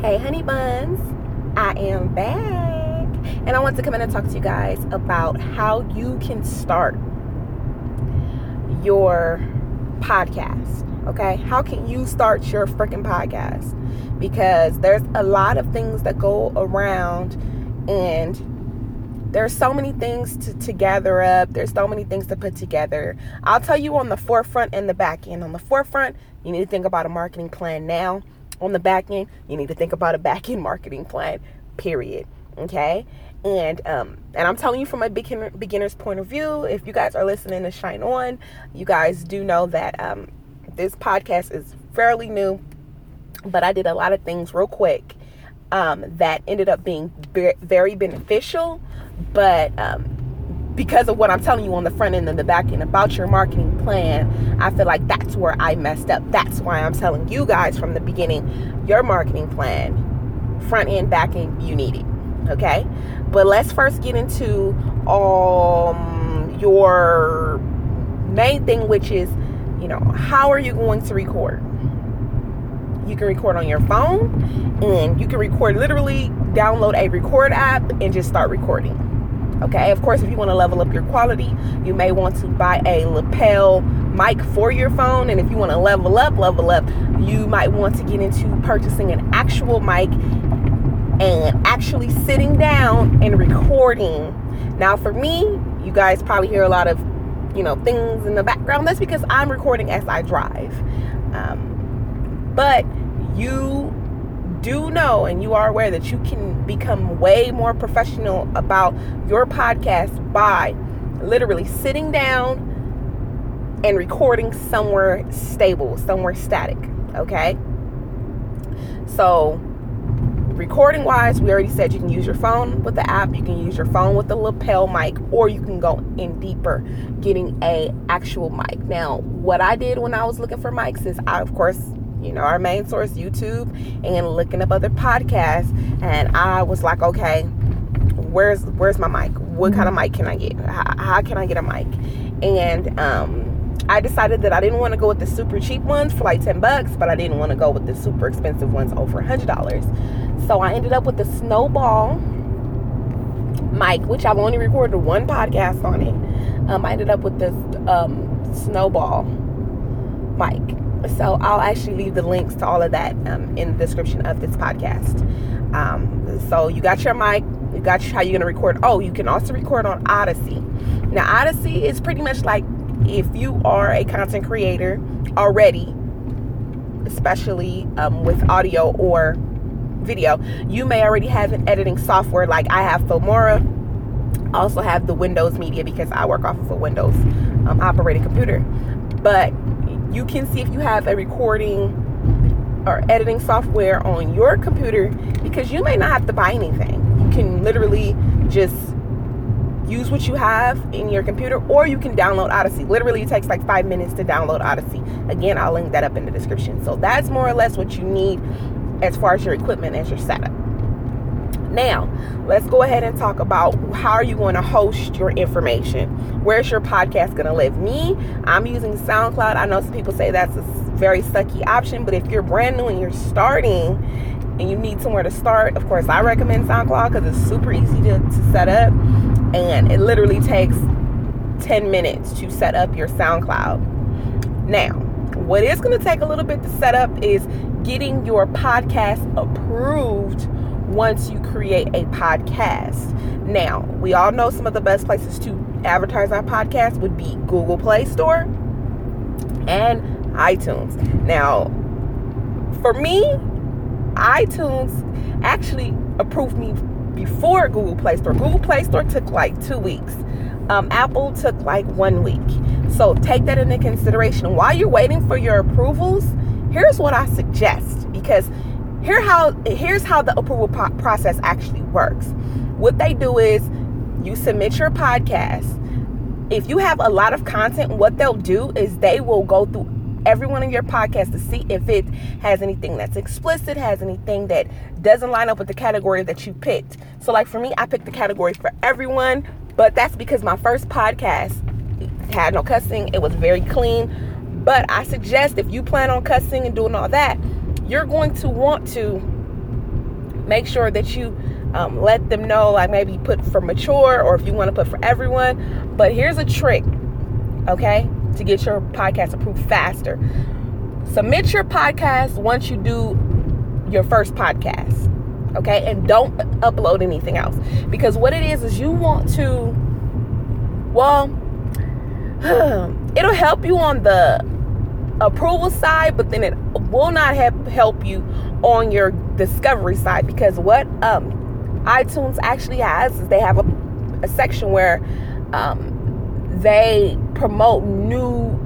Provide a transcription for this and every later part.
Hey, honey buns, I am back. And I want to come in and talk to you guys about how you can start your podcast. Okay? How can you start your freaking podcast? Because there's a lot of things that go around, and there's so many things to, to gather up. There's so many things to put together. I'll tell you on the forefront and the back end. On the forefront, you need to think about a marketing plan now on the back end, you need to think about a back end marketing plan, period. Okay. And um, and I'm telling you from a beginner beginner's point of view, if you guys are listening to Shine On, you guys do know that um, this podcast is fairly new, but I did a lot of things real quick um, that ended up being very beneficial. But um, because of what I'm telling you on the front end and the back end about your marketing plan, I feel like that's where I messed up. That's why I'm telling you guys from the beginning your marketing plan, front end, back end, you need it. Okay? But let's first get into um your main thing, which is, you know, how are you going to record? You can record on your phone and you can record literally download a record app and just start recording Okay, of course, if you want to level up your quality, you may want to buy a lapel mic for your phone. And if you want to level up, level up, you might want to get into purchasing an actual mic and actually sitting down and recording. Now, for me, you guys probably hear a lot of, you know, things in the background. That's because I'm recording as I drive. Um, but you do know and you are aware that you can become way more professional about your podcast by literally sitting down and recording somewhere stable, somewhere static. Okay. So, recording wise, we already said you can use your phone with the app, you can use your phone with the lapel mic, or you can go in deeper getting a actual mic. Now, what I did when I was looking for mics is I, of course, you know, our main source, YouTube, and looking up other podcasts. And I was like, okay, where's where's my mic? What kind of mic can I get? How, how can I get a mic? And um, I decided that I didn't want to go with the super cheap ones for like 10 bucks, but I didn't want to go with the super expensive ones over $100. So I ended up with the Snowball mic, which I've only recorded one podcast on it. Um, I ended up with this um, Snowball mic so I'll actually leave the links to all of that um, in the description of this podcast. Um, so you got your mic, you got how you're gonna record. Oh, you can also record on Audacity. Now Audacity is pretty much like if you are a content creator already, especially um, with audio or video, you may already have an editing software like I have Filmora. I Also have the Windows Media because I work off of a Windows um, operating computer. But you can see if you have a recording or editing software on your computer because you may not have to buy anything. You can literally just use what you have in your computer or you can download Audacity. Literally, it takes like five minutes to download Audacity. Again, I'll link that up in the description. So that's more or less what you need as far as your equipment as your setup. Now, let's go ahead and talk about how are you going to host your information. Where's your podcast going to live? Me, I'm using SoundCloud. I know some people say that's a very sucky option, but if you're brand new and you're starting and you need somewhere to start, of course, I recommend SoundCloud because it's super easy to, to set up and it literally takes 10 minutes to set up your SoundCloud. Now, what is going to take a little bit to set up is getting your podcast approved once you create a podcast. Now, we all know some of the best places to advertise our podcast would be Google Play Store and iTunes. Now, for me, iTunes actually approved me before Google Play Store. Google Play Store took like two weeks. Um, Apple took like one week. So take that into consideration. While you're waiting for your approvals, here's what I suggest because here how here's how the approval process actually works. What they do is you submit your podcast. If you have a lot of content, what they'll do is they will go through every one of your podcasts to see if it has anything that's explicit, has anything that doesn't line up with the category that you picked. So, like for me, I picked the category for everyone, but that's because my first podcast had no cussing, it was very clean. But I suggest if you plan on cussing and doing all that, you're going to want to make sure that you um, let them know, like maybe put for mature or if you want to put for everyone. But here's a trick, okay, to get your podcast approved faster. Submit your podcast once you do your first podcast, okay, and don't upload anything else because what it is is you want to, well, it'll help you on the approval side, but then it will not have, help you on your discovery side because what um, iTunes actually has is they have a, a section where um, they promote new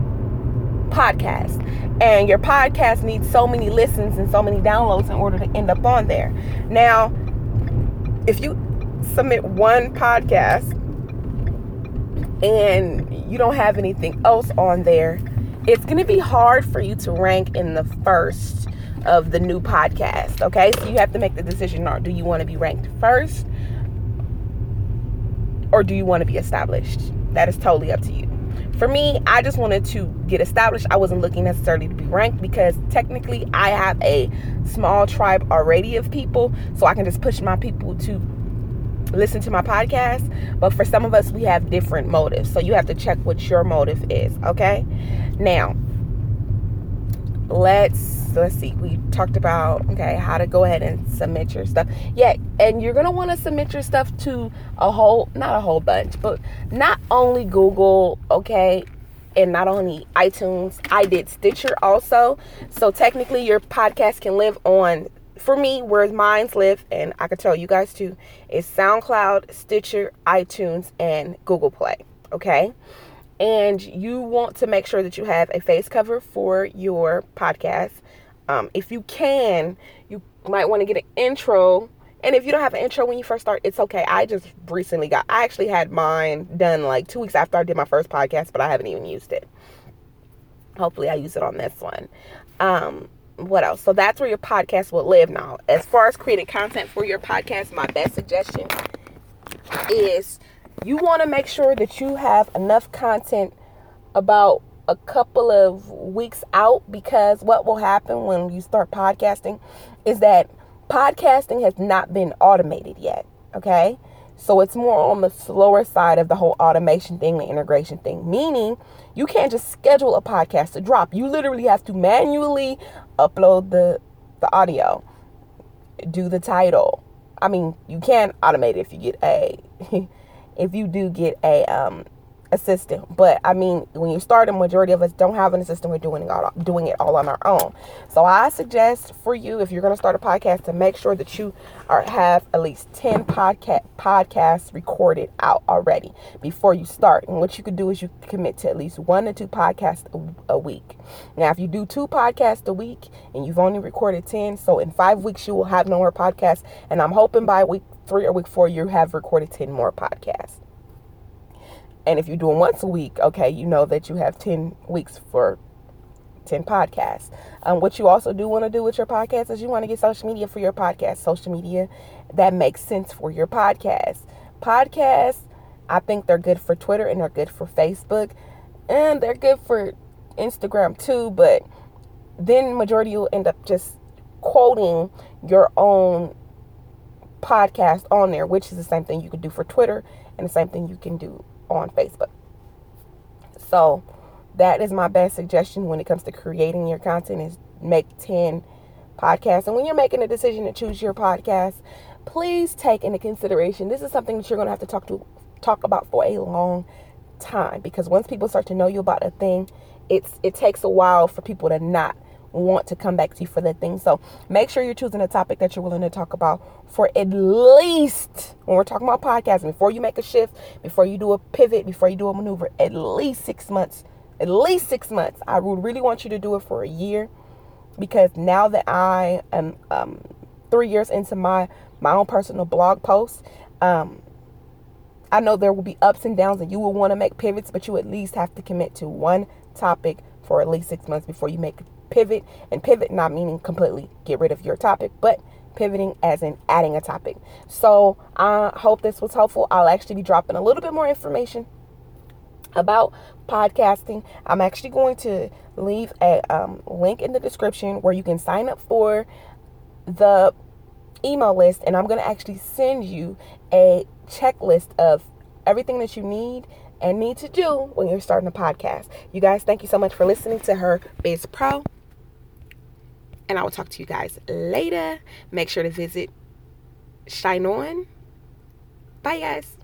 podcasts. And your podcast needs so many listens and so many downloads in order to end up on there. Now if you submit one podcast and you don't have anything else on there it's going to be hard for you to rank in the first of the new podcast. Okay, so you have to make the decision: or do you want to be ranked first, or do you want to be established? That is totally up to you. For me, I just wanted to get established. I wasn't looking necessarily to be ranked because technically I have a small tribe already of people, so I can just push my people to listen to my podcast. But for some of us, we have different motives. So you have to check what your motive is, okay? Now, let's let's see we talked about okay how to go ahead and submit your stuff yeah and you're gonna want to submit your stuff to a whole not a whole bunch but not only google okay and not only itunes i did stitcher also so technically your podcast can live on for me where mine's live and i can tell you guys too is soundcloud stitcher itunes and google play okay and you want to make sure that you have a face cover for your podcast. Um, if you can, you might want to get an intro. And if you don't have an intro when you first start, it's okay. I just recently got, I actually had mine done like two weeks after I did my first podcast, but I haven't even used it. Hopefully, I use it on this one. Um, what else? So that's where your podcast will live now. As far as creating content for your podcast, my best suggestion is you want to make sure that you have enough content about a couple of weeks out because what will happen when you start podcasting is that podcasting has not been automated yet. Okay. So it's more on the slower side of the whole automation thing, the integration thing, meaning you can't just schedule a podcast to drop. You literally have to manually upload the, the audio, do the title. I mean, you can automate it if you get a if you do get a um, assistant. But I mean, when you start, a majority of us don't have an assistant. We're doing it all, doing it all on our own. So I suggest for you, if you're going to start a podcast, to make sure that you are have at least ten podcast podcasts recorded out already before you start. And what you could do is you commit to at least one to two podcasts a, a week. Now, if you do two podcasts a week and you've only recorded ten, so in five weeks you will have no more podcasts. And I'm hoping by week three or week four you have recorded ten more podcasts. And if you're doing once a week, okay, you know that you have 10 weeks for 10 podcasts. Um, what you also do want to do with your podcast is you want to get social media for your podcast, social media that makes sense for your podcast. Podcasts, I think they're good for Twitter and they're good for Facebook and they're good for Instagram too, but then majority you'll end up just quoting your own podcast on there, which is the same thing you could do for Twitter and the same thing you can do on Facebook. So that is my best suggestion when it comes to creating your content is make 10 podcasts. And when you're making a decision to choose your podcast, please take into consideration this is something that you're going to have to talk to talk about for a long time because once people start to know you about a thing, it's it takes a while for people to not want to come back to you for that thing. So make sure you're choosing a topic that you're willing to talk about for at least, when we're talking about podcasting, before you make a shift, before you do a pivot, before you do a maneuver, at least six months. At least six months. I would really want you to do it for a year because now that I am um, three years into my my own personal blog posts, um, I know there will be ups and downs, and you will want to make pivots, but you at least have to commit to one topic for at least six months before you make pivot and pivot not meaning completely get rid of your topic but pivoting as in adding a topic. So i hope this was helpful. I'll actually be dropping a little bit more information about podcasting. I'm actually going to leave a um, link in the description where you can sign up for the email list and I'm going to actually send you a checklist of everything that you need and need to do when you're starting a podcast. You guys, thank you so much for listening to her Biz Pro. And I will talk to you guys later. Make sure to visit Shine On. Bye, guys.